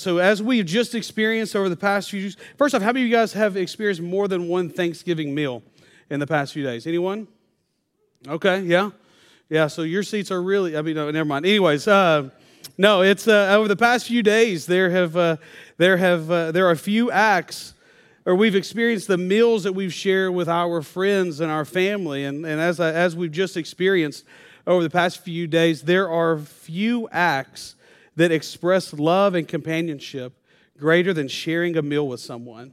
so as we've just experienced over the past few, first off, how many of you guys have experienced more than one Thanksgiving meal in the past few days? Anyone? Okay, yeah, yeah. So your seats are really. I mean, no, never mind. Anyways, uh, no, it's uh, over the past few days there have uh, there have uh, there are a few acts or we've experienced the meals that we've shared with our friends and our family. And, and as, I, as we've just experienced over the past few days, there are few acts that express love and companionship greater than sharing a meal with someone.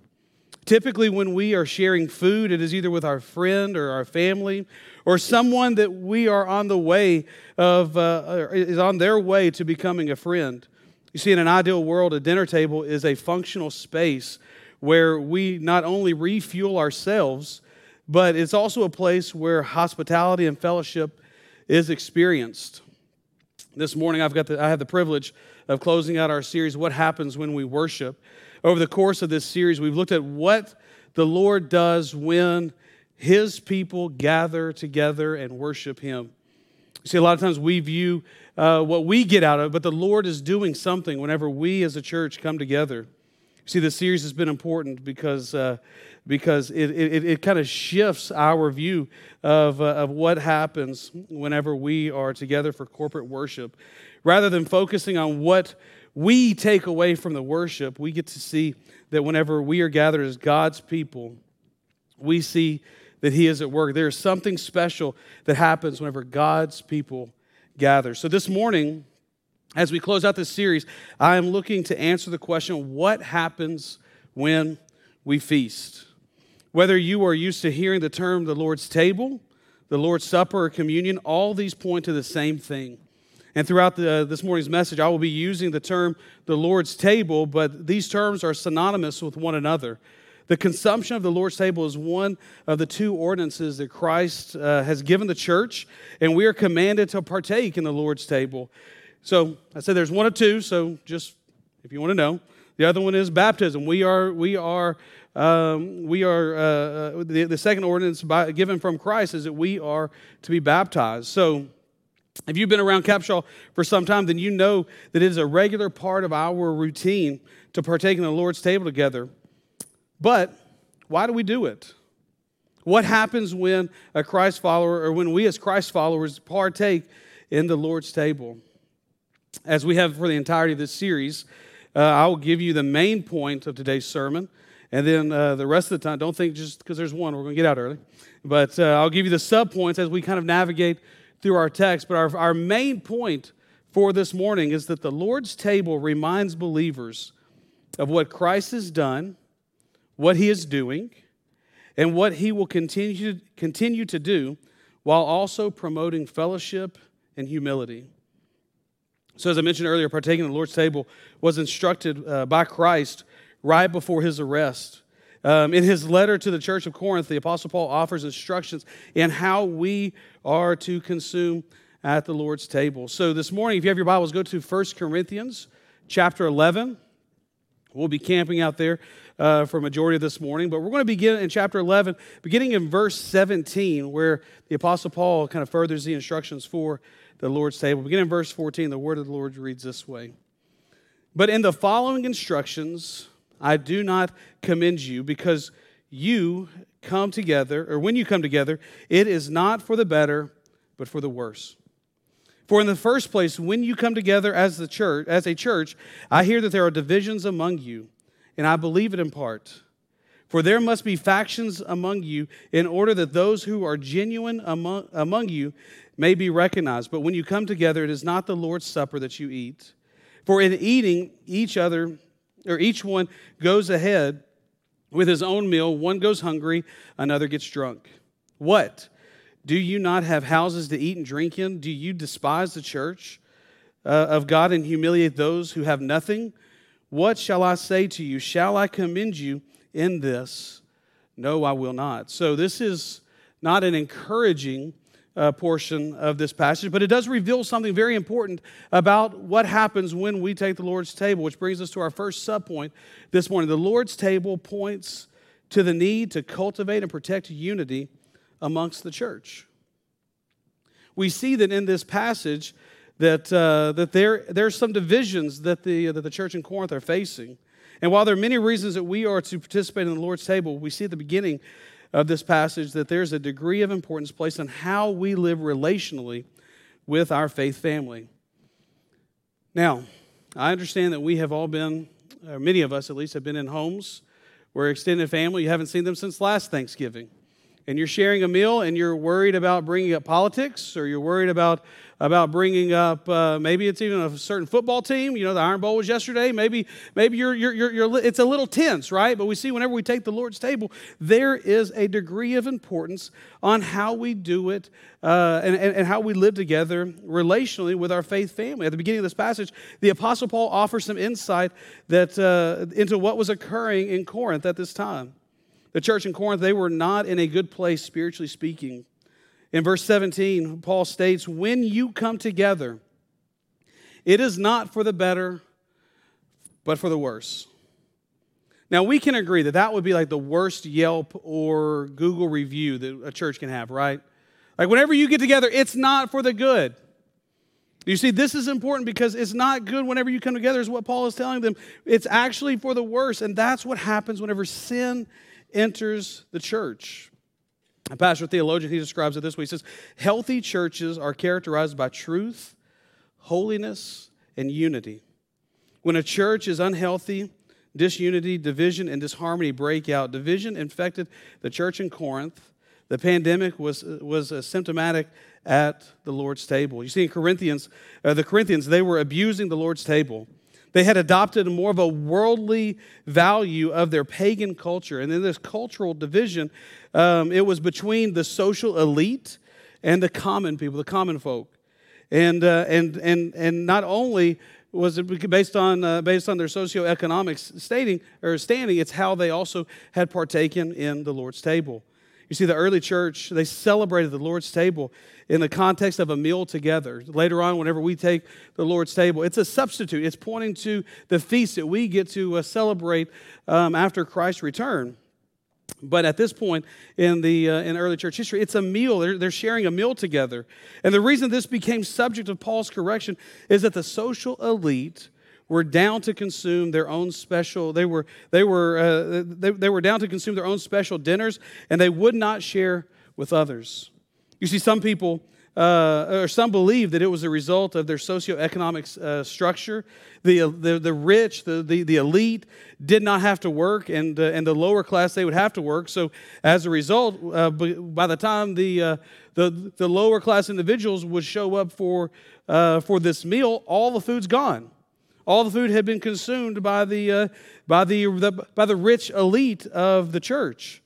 Typically, when we are sharing food, it is either with our friend or our family or someone that we are on the way of, uh, is on their way to becoming a friend. You see, in an ideal world, a dinner table is a functional space where we not only refuel ourselves, but it's also a place where hospitality and fellowship is experienced. This morning, I've got the, I have the privilege of closing out our series, What Happens When We Worship. Over the course of this series, we've looked at what the Lord does when His people gather together and worship Him. See, a lot of times we view uh, what we get out of it, but the Lord is doing something whenever we as a church come together. See, the series has been important because, uh, because it, it, it kind of shifts our view of, uh, of what happens whenever we are together for corporate worship. Rather than focusing on what we take away from the worship, we get to see that whenever we are gathered as God's people, we see that He is at work. There is something special that happens whenever God's people gather. So this morning, as we close out this series, I am looking to answer the question what happens when we feast? Whether you are used to hearing the term the Lord's table, the Lord's Supper, or communion, all these point to the same thing. And throughout the, this morning's message, I will be using the term the Lord's table, but these terms are synonymous with one another. The consumption of the Lord's table is one of the two ordinances that Christ uh, has given the church, and we are commanded to partake in the Lord's table. So I said there's one of two, so just if you want to know. The other one is baptism. We are, we are, um, we are, uh, uh, the, the second ordinance by, given from Christ is that we are to be baptized. So if you've been around Capshaw for some time, then you know that it is a regular part of our routine to partake in the Lord's table together. But why do we do it? What happens when a Christ follower, or when we as Christ followers partake in the Lord's table? As we have for the entirety of this series, uh, I will give you the main point of today's sermon. And then uh, the rest of the time, don't think just because there's one, we're going to get out early. But uh, I'll give you the sub points as we kind of navigate through our text. But our, our main point for this morning is that the Lord's table reminds believers of what Christ has done, what he is doing, and what he will continue, continue to do while also promoting fellowship and humility. So, as I mentioned earlier, partaking of the Lord's table was instructed uh, by Christ right before his arrest. Um, in his letter to the church of Corinth, the Apostle Paul offers instructions in how we are to consume at the Lord's table. So, this morning, if you have your Bibles, go to 1 Corinthians chapter 11. We'll be camping out there uh, for majority of this morning, but we're going to begin in chapter 11, beginning in verse 17, where the Apostle Paul kind of furthers the instructions for the Lord's table. Beginning in verse 14, the word of the Lord reads this way But in the following instructions, I do not commend you because you come together, or when you come together, it is not for the better, but for the worse. For in the first place, when you come together as the church, as a church, I hear that there are divisions among you, and I believe it in part. For there must be factions among you, in order that those who are genuine among, among you may be recognized. But when you come together, it is not the Lord's supper that you eat. For in eating, each other, or each one goes ahead with his own meal. One goes hungry, another gets drunk. What? Do you not have houses to eat and drink in? Do you despise the church uh, of God and humiliate those who have nothing? What shall I say to you? Shall I commend you in this? No, I will not. So, this is not an encouraging uh, portion of this passage, but it does reveal something very important about what happens when we take the Lord's table, which brings us to our first subpoint this morning. The Lord's table points to the need to cultivate and protect unity amongst the church. We see that in this passage that, uh, that there, there are some divisions that the, that the church in Corinth are facing. And while there are many reasons that we are to participate in the Lord's table, we see at the beginning of this passage that there's a degree of importance placed on how we live relationally with our faith family. Now, I understand that we have all been, or many of us at least, have been in homes where extended family, you haven't seen them since last Thanksgiving. And you're sharing a meal and you're worried about bringing up politics or you're worried about about bringing up uh, maybe it's even a certain football team. You know, the Iron Bowl was yesterday. Maybe maybe you're, you're, you're, you're, it's a little tense, right? But we see whenever we take the Lord's table, there is a degree of importance on how we do it uh, and, and, and how we live together relationally with our faith family. At the beginning of this passage, the Apostle Paul offers some insight that, uh, into what was occurring in Corinth at this time. The church in Corinth, they were not in a good place spiritually speaking. In verse 17, Paul states, When you come together, it is not for the better, but for the worse. Now, we can agree that that would be like the worst Yelp or Google review that a church can have, right? Like, whenever you get together, it's not for the good. You see, this is important because it's not good whenever you come together, is what Paul is telling them. It's actually for the worse. And that's what happens whenever sin enters the church. A pastor theologian, he describes it this way. He says, Healthy churches are characterized by truth, holiness, and unity. When a church is unhealthy, disunity, division, and disharmony break out. Division infected the church in Corinth. The pandemic was, was symptomatic at the Lord's table. You see, in Corinthians, uh, the Corinthians, they were abusing the Lord's table. They had adopted more of a worldly value of their pagan culture. And in this cultural division, um, it was between the social elite and the common people, the common folk. And, uh, and, and, and not only was it based on, uh, based on their socioeconomic stating, or standing, it's how they also had partaken in the Lord's table. You see, the early church, they celebrated the Lord's table in the context of a meal together. Later on, whenever we take the Lord's table, it's a substitute. It's pointing to the feast that we get to uh, celebrate um, after Christ's return. But at this point in the uh, in early church history, it's a meal. They're, they're sharing a meal together. And the reason this became subject of Paul's correction is that the social elite were down to consume their own special they were they were uh, they, they were down to consume their own special dinners and they would not share with others you see some people uh, or some believe that it was a result of their socioeconomic uh, structure. The, the, the rich, the, the, the elite, did not have to work, and, uh, and the lower class, they would have to work. So, as a result, uh, by the time the, uh, the, the lower class individuals would show up for, uh, for this meal, all the food's gone. All the food had been consumed by the, by the, the, by the rich elite of the church.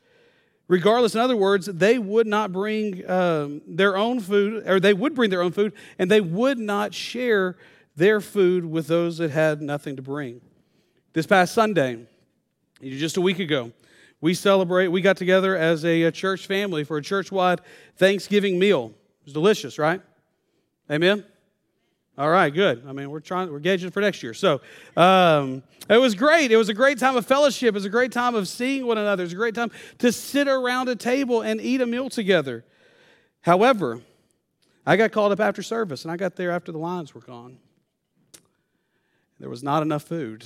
Regardless, in other words, they would not bring um, their own food, or they would bring their own food, and they would not share their food with those that had nothing to bring. This past Sunday, just a week ago, we celebrate, we got together as a, a church family for a church wide Thanksgiving meal. It was delicious, right? Amen? All right, good. I mean, we're trying, we're gauging for next year. So um, it was great. It was a great time of fellowship. It was a great time of seeing one another. It was a great time to sit around a table and eat a meal together. However, I got called up after service, and I got there after the lines were gone. There was not enough food.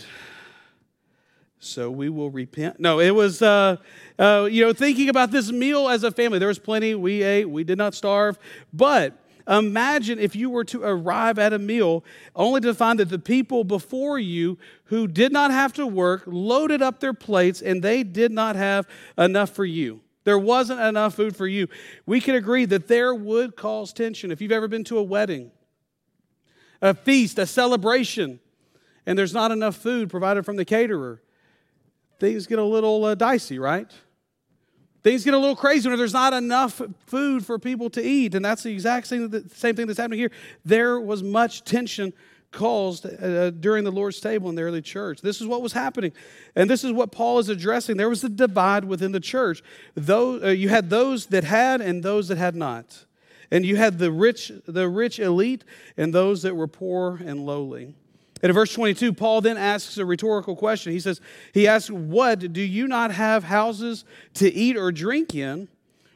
So we will repent. No, it was, uh, uh, you know, thinking about this meal as a family. There was plenty. We ate. We did not starve. But Imagine if you were to arrive at a meal only to find that the people before you who did not have to work loaded up their plates and they did not have enough for you. There wasn't enough food for you. We can agree that there would cause tension. If you've ever been to a wedding, a feast, a celebration, and there's not enough food provided from the caterer, things get a little uh, dicey, right? Things get a little crazy when there's not enough food for people to eat. And that's the exact same, the same thing that's happening here. There was much tension caused uh, during the Lord's table in the early church. This is what was happening. And this is what Paul is addressing. There was a divide within the church. Those, uh, you had those that had and those that had not. And you had the rich, the rich elite and those that were poor and lowly. And in verse 22, Paul then asks a rhetorical question. He says, He asks, What? Do you not have houses to eat or drink in?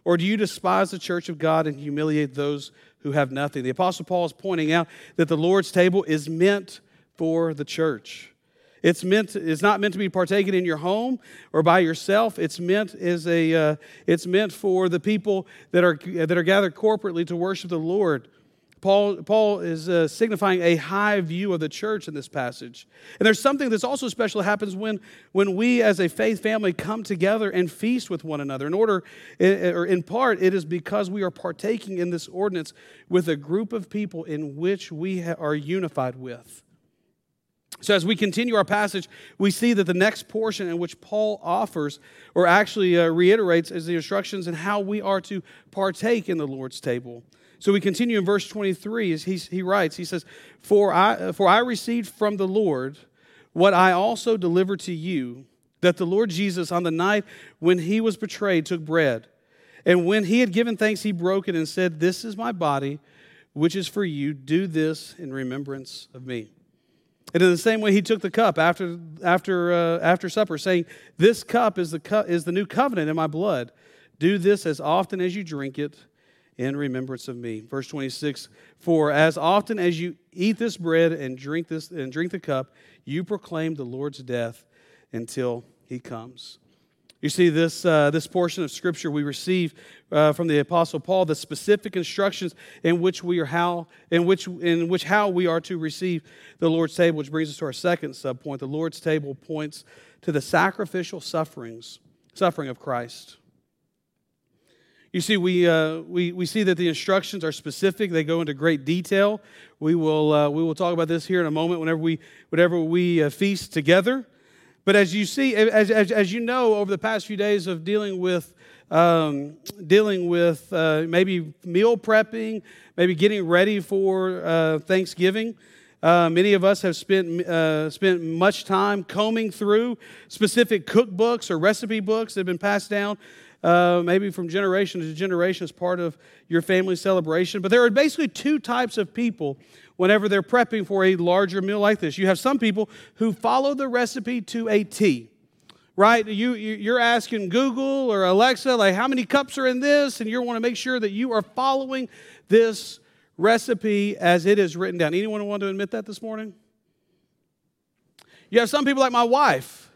Or do you despise the church of God and humiliate those who have nothing. The Apostle Paul is pointing out that the Lord's table is meant for the church. It's meant it's not meant to be partaken in your home or by yourself. It's meant as a uh, it's meant for the people that are that are gathered corporately to worship the Lord. Paul, Paul is uh, signifying a high view of the church in this passage. And there's something that's also special that happens when, when we as a faith family come together and feast with one another. In order, or in part, it is because we are partaking in this ordinance with a group of people in which we are unified with. So, as we continue our passage, we see that the next portion in which Paul offers or actually uh, reiterates is the instructions in how we are to partake in the Lord's table. So we continue in verse 23 as he, he writes, he says, for I, for I received from the Lord what I also delivered to you, that the Lord Jesus, on the night when he was betrayed, took bread. And when he had given thanks, he broke it and said, This is my body, which is for you. Do this in remembrance of me. And in the same way, he took the cup after, after, uh, after supper, saying, This cup is the, is the new covenant in my blood. Do this as often as you drink it in remembrance of me. Verse 26 For as often as you eat this bread and drink, this, and drink the cup, you proclaim the Lord's death until he comes. You see, this, uh, this portion of Scripture we receive uh, from the Apostle Paul, the specific instructions in which we are how, in which, in which how we are to receive the Lord's table, which brings us to our second subpoint. The Lord's table points to the sacrificial sufferings, suffering of Christ. You see, we, uh, we, we see that the instructions are specific. They go into great detail. We will, uh, we will talk about this here in a moment whenever we, whenever we uh, feast together. But as you see, as, as, as you know, over the past few days of dealing with, um, dealing with uh, maybe meal prepping, maybe getting ready for uh, Thanksgiving, uh, many of us have spent, uh, spent much time combing through specific cookbooks or recipe books that have been passed down uh, maybe from generation to generation as part of your family celebration. But there are basically two types of people whenever they're prepping for a larger meal like this. You have some people who follow the recipe to a T. Right? You, you're asking Google or Alexa, like, how many cups are in this? And you want to make sure that you are following this recipe as it is written down. Anyone want to admit that this morning? You have some people like my wife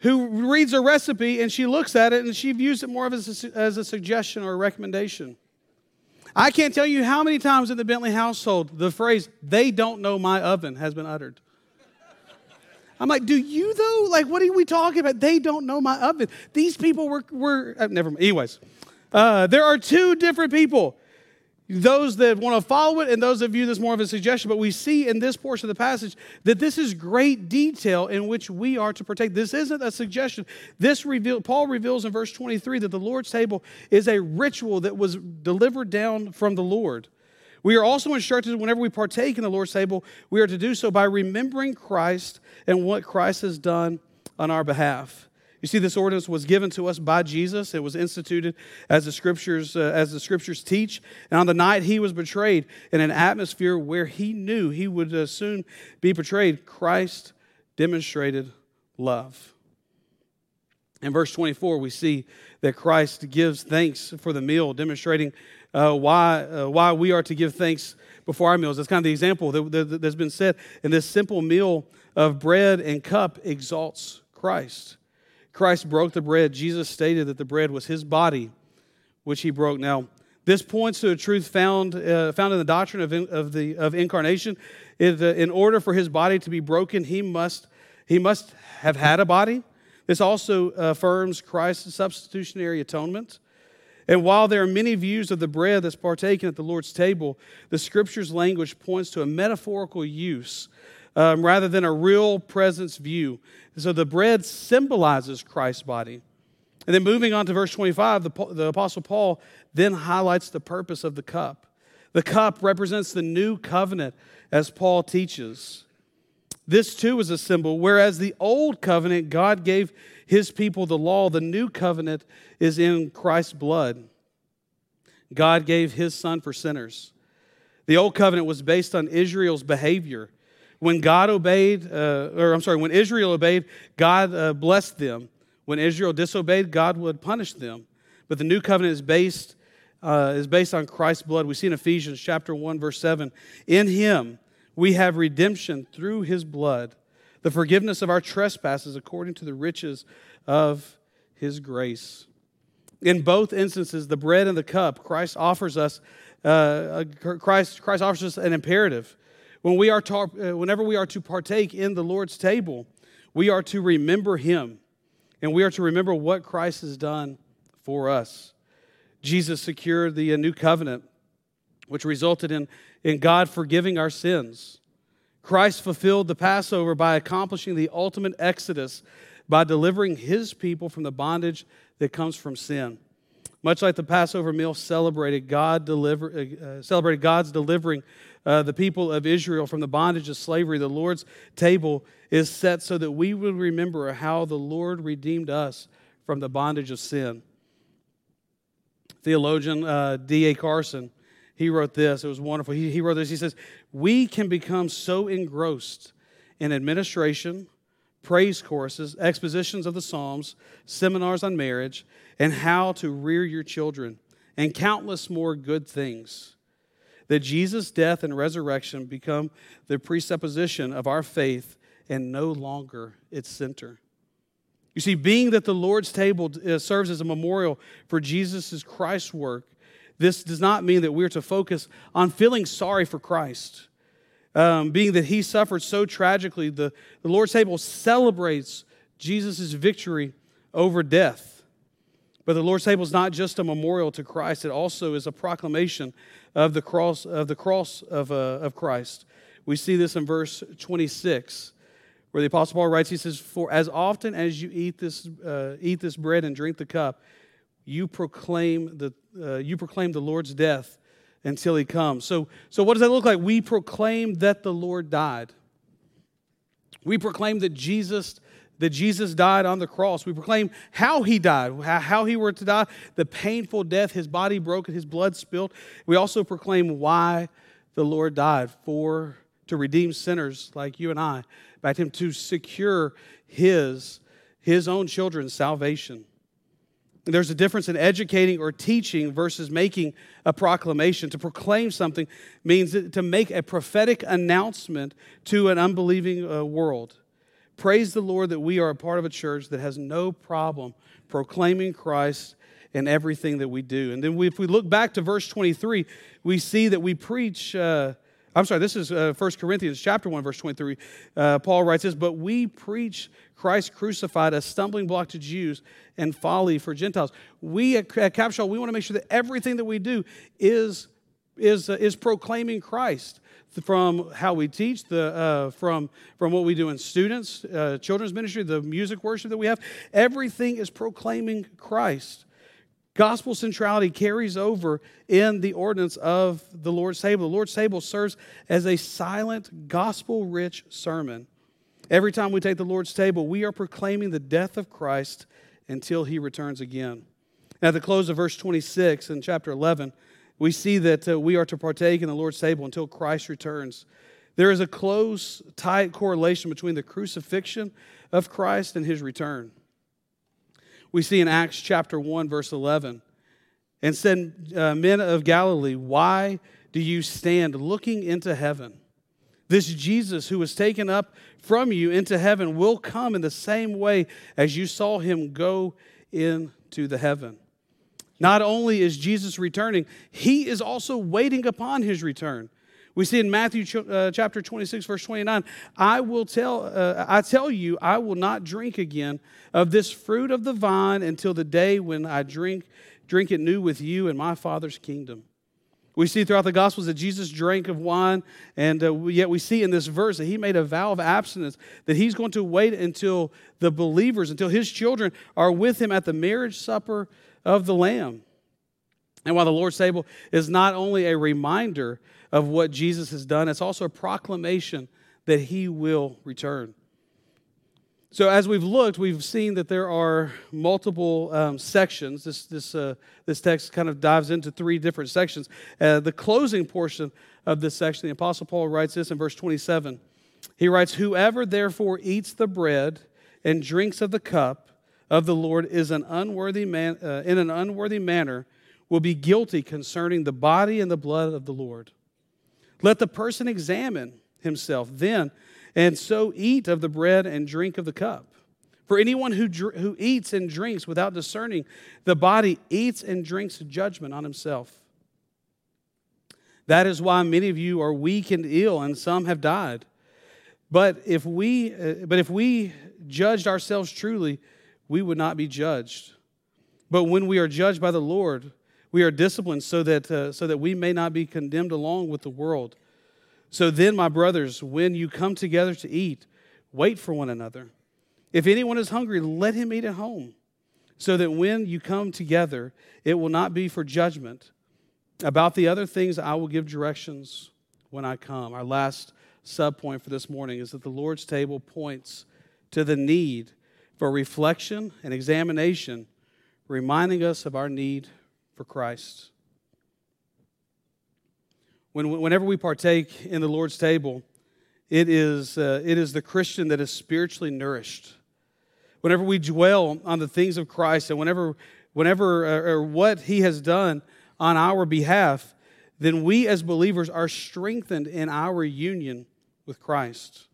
who reads a recipe and she looks at it and she views it more of as a, as a suggestion or a recommendation. I can't tell you how many times in the Bentley household the phrase, they don't know my oven, has been uttered. I'm like, do you though? Like, what are we talking about? They don't know my oven. These people were, were uh, never mind. Anyways, uh, there are two different people those that want to follow it and those that view this more of a suggestion. But we see in this portion of the passage that this is great detail in which we are to partake. This isn't a suggestion. This reveal, Paul reveals in verse 23 that the Lord's table is a ritual that was delivered down from the Lord. We are also instructed whenever we partake in the Lord's table, we are to do so by remembering Christ and what Christ has done on our behalf. You see, this ordinance was given to us by Jesus. It was instituted as the scriptures uh, as the scriptures teach. And on the night he was betrayed, in an atmosphere where he knew he would uh, soon be betrayed, Christ demonstrated love. In verse 24, we see that Christ gives thanks for the meal, demonstrating uh, why, uh, why we are to give thanks before our meals. That's kind of the example that, that's been said. And this simple meal of bread and cup exalts Christ. Christ broke the bread, Jesus stated that the bread was his body, which he broke. Now, this points to a truth found, uh, found in the doctrine of, in, of, the, of incarnation. It, uh, in order for his body to be broken, he must, he must have had a body. This also affirms Christ's substitutionary atonement. And while there are many views of the bread that's partaken at the Lord's table, the scripture's language points to a metaphorical use um, rather than a real presence view. So the bread symbolizes Christ's body. And then moving on to verse 25, the, the Apostle Paul then highlights the purpose of the cup. The cup represents the new covenant, as Paul teaches. This too is a symbol. Whereas the old covenant, God gave his people the law, the new covenant is in Christ's blood. God gave his son for sinners. The old covenant was based on Israel's behavior. When God obeyed, uh, or I'm sorry, when Israel obeyed, God uh, blessed them. When Israel disobeyed, God would punish them. But the new covenant is based uh, is based on Christ's blood. We see in Ephesians chapter 1, verse 7 In him we have redemption through his blood, the forgiveness of our trespasses according to the riches of his grace. In both instances, the bread and the cup, Christ offers us, uh, Christ, Christ offers us an imperative. When we are to, uh, whenever we are to partake in the Lord's table, we are to remember him and we are to remember what Christ has done for us. Jesus secured the uh, new covenant, which resulted in, in God forgiving our sins. Christ fulfilled the Passover by accomplishing the ultimate exodus by delivering his people from the bondage that comes from sin. Much like the Passover meal celebrated, God deliver, uh, uh celebrated God's delivering uh, the people of Israel from the bondage of slavery, the Lord's table is set so that we will remember how the Lord redeemed us from the bondage of sin. Theologian uh, D.A. Carson, he wrote this. It was wonderful. He, he wrote this. He says, We can become so engrossed in administration, praise courses, expositions of the Psalms, seminars on marriage, and how to rear your children, and countless more good things that Jesus' death and resurrection become the presupposition of our faith and no longer its center. You see, being that the Lord's table uh, serves as a memorial for Jesus' Christ's work, this does not mean that we're to focus on feeling sorry for Christ. Um, being that he suffered so tragically, the, the Lord's table celebrates Jesus' victory over death. But the Lord's table is not just a memorial to Christ, it also is a proclamation of the cross of, the cross of, uh, of Christ. We see this in verse 26 where the Apostle Paul writes, he says, For as often as you eat this, uh, eat this bread and drink the cup, you proclaim the, uh, you proclaim the Lord's death until he comes. So, so what does that look like? We proclaim that the Lord died. We proclaim that Jesus, that Jesus died on the cross. We proclaim how he died, how he were to die, the painful death, his body broken, his blood spilled. We also proclaim why the Lord died for to redeem sinners like you and I back him to secure his, his own children's salvation. There's a difference in educating or teaching versus making a proclamation. To proclaim something means to make a prophetic announcement to an unbelieving uh, world. Praise the Lord that we are a part of a church that has no problem proclaiming Christ in everything that we do. And then we, if we look back to verse 23, we see that we preach. Uh, I'm sorry, this is uh, 1 Corinthians chapter 1, verse 23. Uh, Paul writes this, but we preach Christ crucified, a stumbling block to Jews and folly for Gentiles. We at, Capshaw, we want to make sure that everything that we do is, is, uh, is proclaiming Christ from how we teach, the, uh, from, from what we do in students, uh, children's ministry, the music worship that we have. Everything is proclaiming Christ. Gospel centrality carries over in the ordinance of the Lord's table. The Lord's table serves as a silent, gospel rich sermon. Every time we take the Lord's table, we are proclaiming the death of Christ until he returns again. At the close of verse 26 in chapter 11, we see that uh, we are to partake in the Lord's table until Christ returns. There is a close, tight correlation between the crucifixion of Christ and his return we see in Acts chapter 1, verse 11. And said, uh, Men of Galilee, why do you stand looking into heaven? This Jesus who was taken up from you into heaven will come in the same way as you saw him go into the heaven. Not only is Jesus returning, he is also waiting upon his return. We see in Matthew uh, chapter 26, verse 29, I will tell, uh, I tell you, I will not drink again of this fruit of the vine until the day when I drink, drink it new with you in my Father's kingdom. We see throughout the Gospels that Jesus drank of wine, and uh, yet we see in this verse that he made a vow of abstinence, that he's going to wait until the believers, until his children are with him at the marriage supper of the Lamb. And while the Lord's table is not only a reminder of what Jesus has done, it's also a proclamation that he will return. So, as we've looked, we've seen that there are multiple um, sections. This, this, uh, this text kind of dives into three different sections. Uh, the closing portion of this section, the Apostle Paul writes this in verse 27. He writes, Whoever therefore eats the bread and drinks of the cup of the Lord is an unworthy man, uh, in an unworthy manner will be guilty concerning the body and the blood of the Lord. Let the person examine himself then, and so eat of the bread and drink of the cup. For anyone who, who eats and drinks without discerning the body eats and drinks judgment on himself. That is why many of you are weak and ill, and some have died. But if we, uh, but if we judged ourselves truly, we would not be judged. But when we are judged by the Lord, we are disciplined so that, uh, so that we may not be condemned along with the world. So then, my brothers, when you come together to eat, wait for one another. If anyone is hungry, let him eat at home, so that when you come together, it will not be for judgment. About the other things, I will give directions when I come. Our last subpoint for this morning is that the Lord's table points to the need for reflection and examination, reminding us of our need for Christ. When, whenever we partake in the Lord's table, it is, uh, it is the Christian that is spiritually nourished. Whenever we dwell on the things of Christ and whenever, whenever uh, or what He has done on our behalf, then we as believers are strengthened in our union with Christ.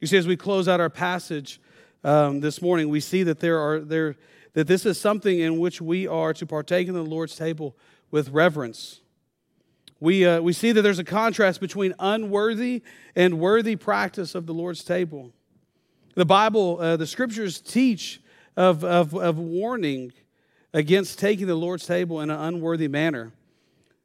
You see, as we close out our passage um, this morning, we see that there are there that this is something in which we are to partake in the Lord's table with reverence. We, uh, we see that there's a contrast between unworthy and worthy practice of the Lord's table. The Bible, uh, the scriptures teach of, of, of warning against taking the Lord's table in an unworthy manner.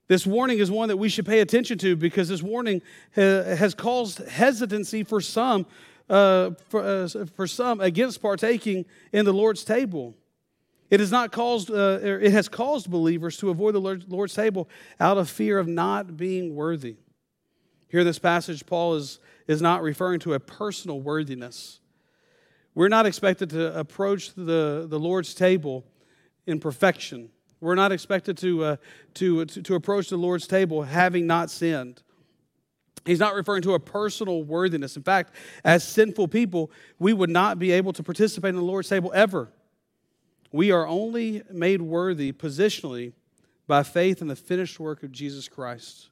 This warning is one that we should pay attention to because this warning has caused hesitancy for some, uh, for, uh, for some against partaking in the Lord's table. It has not caused, uh, it has caused believers to avoid the Lord's table out of fear of not being worthy. Here in this passage, Paul is, is not referring to a personal worthiness. We're not expected to approach the, the Lord's table in perfection. We're not expected to, uh, to, to, to approach the Lord's table having not sinned. He's not referring to a personal worthiness. In fact, as sinful people, we would not be able to participate in the Lord's table ever. We are only made worthy positionally by faith in the finished work of Jesus Christ.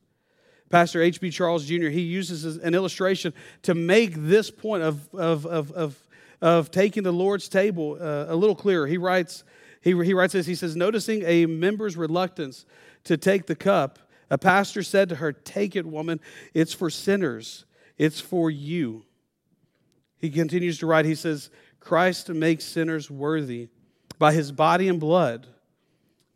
Pastor H.B. Charles Jr., he uses an illustration to make this point of, of, of, of, of taking the Lord's table uh, a little clearer. He writes, he, he writes this, he says, noticing a member's reluctance to take the cup, a pastor said to her, Take it, woman, it's for sinners, it's for you. He continues to write, he says, Christ makes sinners worthy by his body and blood.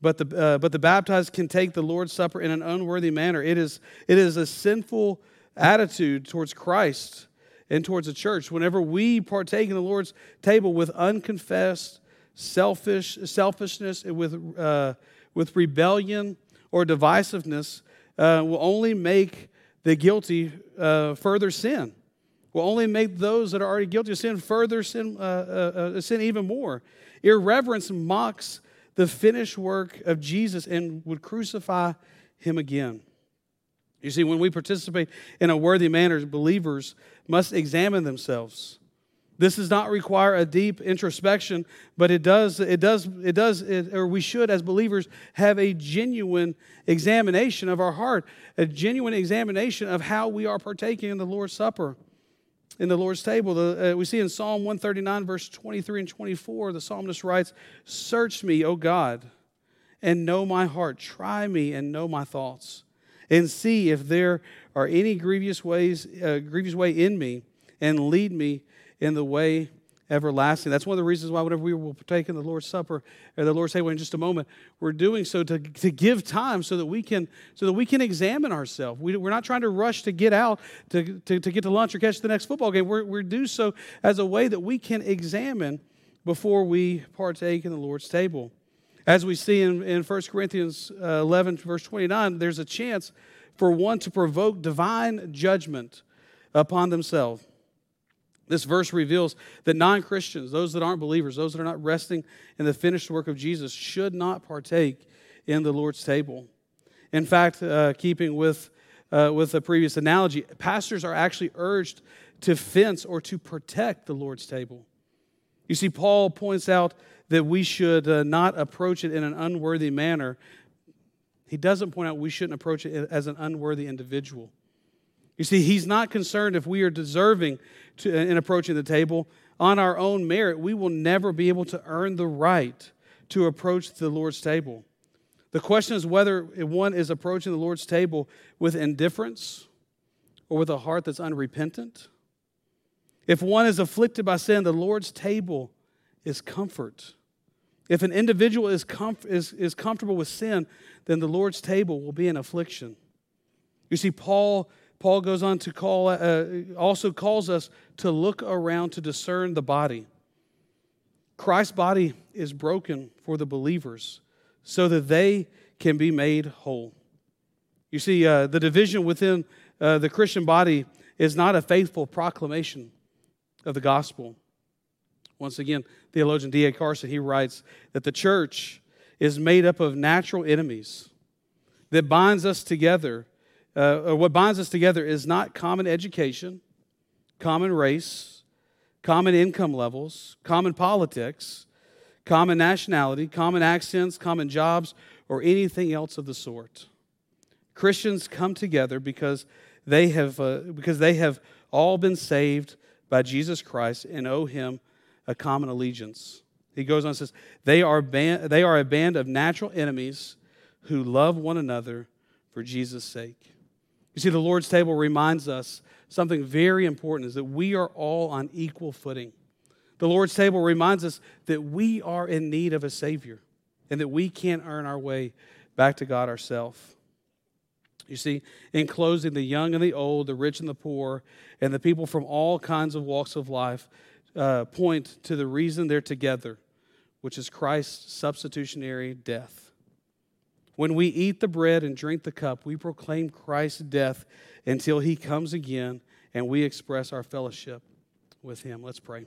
But the, uh, but the baptized can take the Lord's Supper in an unworthy manner. It is, it is a sinful attitude towards Christ and towards the church. Whenever we partake in the Lord's table with unconfessed, selfish, selfishness, with, uh, with rebellion or divisiveness, uh, will only make the guilty uh, further sin. Will only make those that are already guilty of sin further sin, uh, uh, uh, sin even more. Irreverence mocks the finished work of Jesus and would crucify him again. You see, when we participate in a worthy manner, believers must examine themselves. This does not require a deep introspection, but it does, it does, it does, it, or we should, as believers, have a genuine examination of our heart, a genuine examination of how we are partaking in the Lord's Supper in the Lord's table. The, uh, we see in Psalm 139, verse 23 and 24, the psalmist writes, Search me, O God, and know my heart. Try me and know my thoughts, and see if there are any grievous ways, uh, grievous way in me, and lead me in the way everlasting. That's one of the reasons why, whenever we will partake in the Lord's Supper or the Lord's table in just a moment, we're doing so to, to give time so that we can so that we can examine ourselves. We, are not trying to rush to get out to, to, to, get to lunch or catch the next football game. We're, we do so as a way that we can examine before we partake in the Lord's table. As we see in, in 1 Corinthians uh, 11, verse 29, there's a chance for one to provoke divine judgment upon themselves. This verse reveals that non Christians, those that aren't believers, those that are not resting in the finished work of Jesus, should not partake in the Lord's table. In fact, uh, keeping with, uh, with the previous analogy, pastors are actually urged to fence or to protect the Lord's table. You see, Paul points out that we should uh, not approach it in an unworthy manner He doesn't point out we shouldn't approach it as an unworthy individual. You see, he's not concerned if we are deserving to, uh, in approaching the table on our own merit. We will never be able to earn the right to approach the Lord's table. The question is whether one is approaching the Lord's table with indifference or with a heart that's unrepentant. If one is afflicted by sin, the Lord's table is comfort. If an individual is, comf- is, is comfortable with sin, then the Lord's table will be an affliction. You see, Paul, Paul goes on to call, uh, also calls us to look around to discern the body. Christ's body is broken for the believers so that they can be made whole. You see, uh, the division within uh, the Christian body is not a faithful proclamation of the gospel. Once again, theologian D.A. Carson, he writes that the church is made up of natural enemies that binds us together. Uh, what binds us together is not common education, common race, common income levels, common politics, common nationality, common accents, common jobs, or anything else of the sort. Christians come together because they have, uh, because they have all been saved by Jesus Christ and owe him a common allegiance. He goes on and says, they are, they are a band of natural enemies who love one another for Jesus' sake. You see, the Lord's table reminds us something very important is that we are all on equal footing. The Lord's table reminds us that we are in need of a Savior and that we can't earn our way back to God ourselves. You see, in closing, the young and the old, the rich and the poor, and the people from all kinds of walks of life uh, point to the reason they're together, which is Christ's substitutionary death. When we eat the bread and drink the cup, we proclaim Christ's death until he comes again and we express our fellowship with him. Let's pray.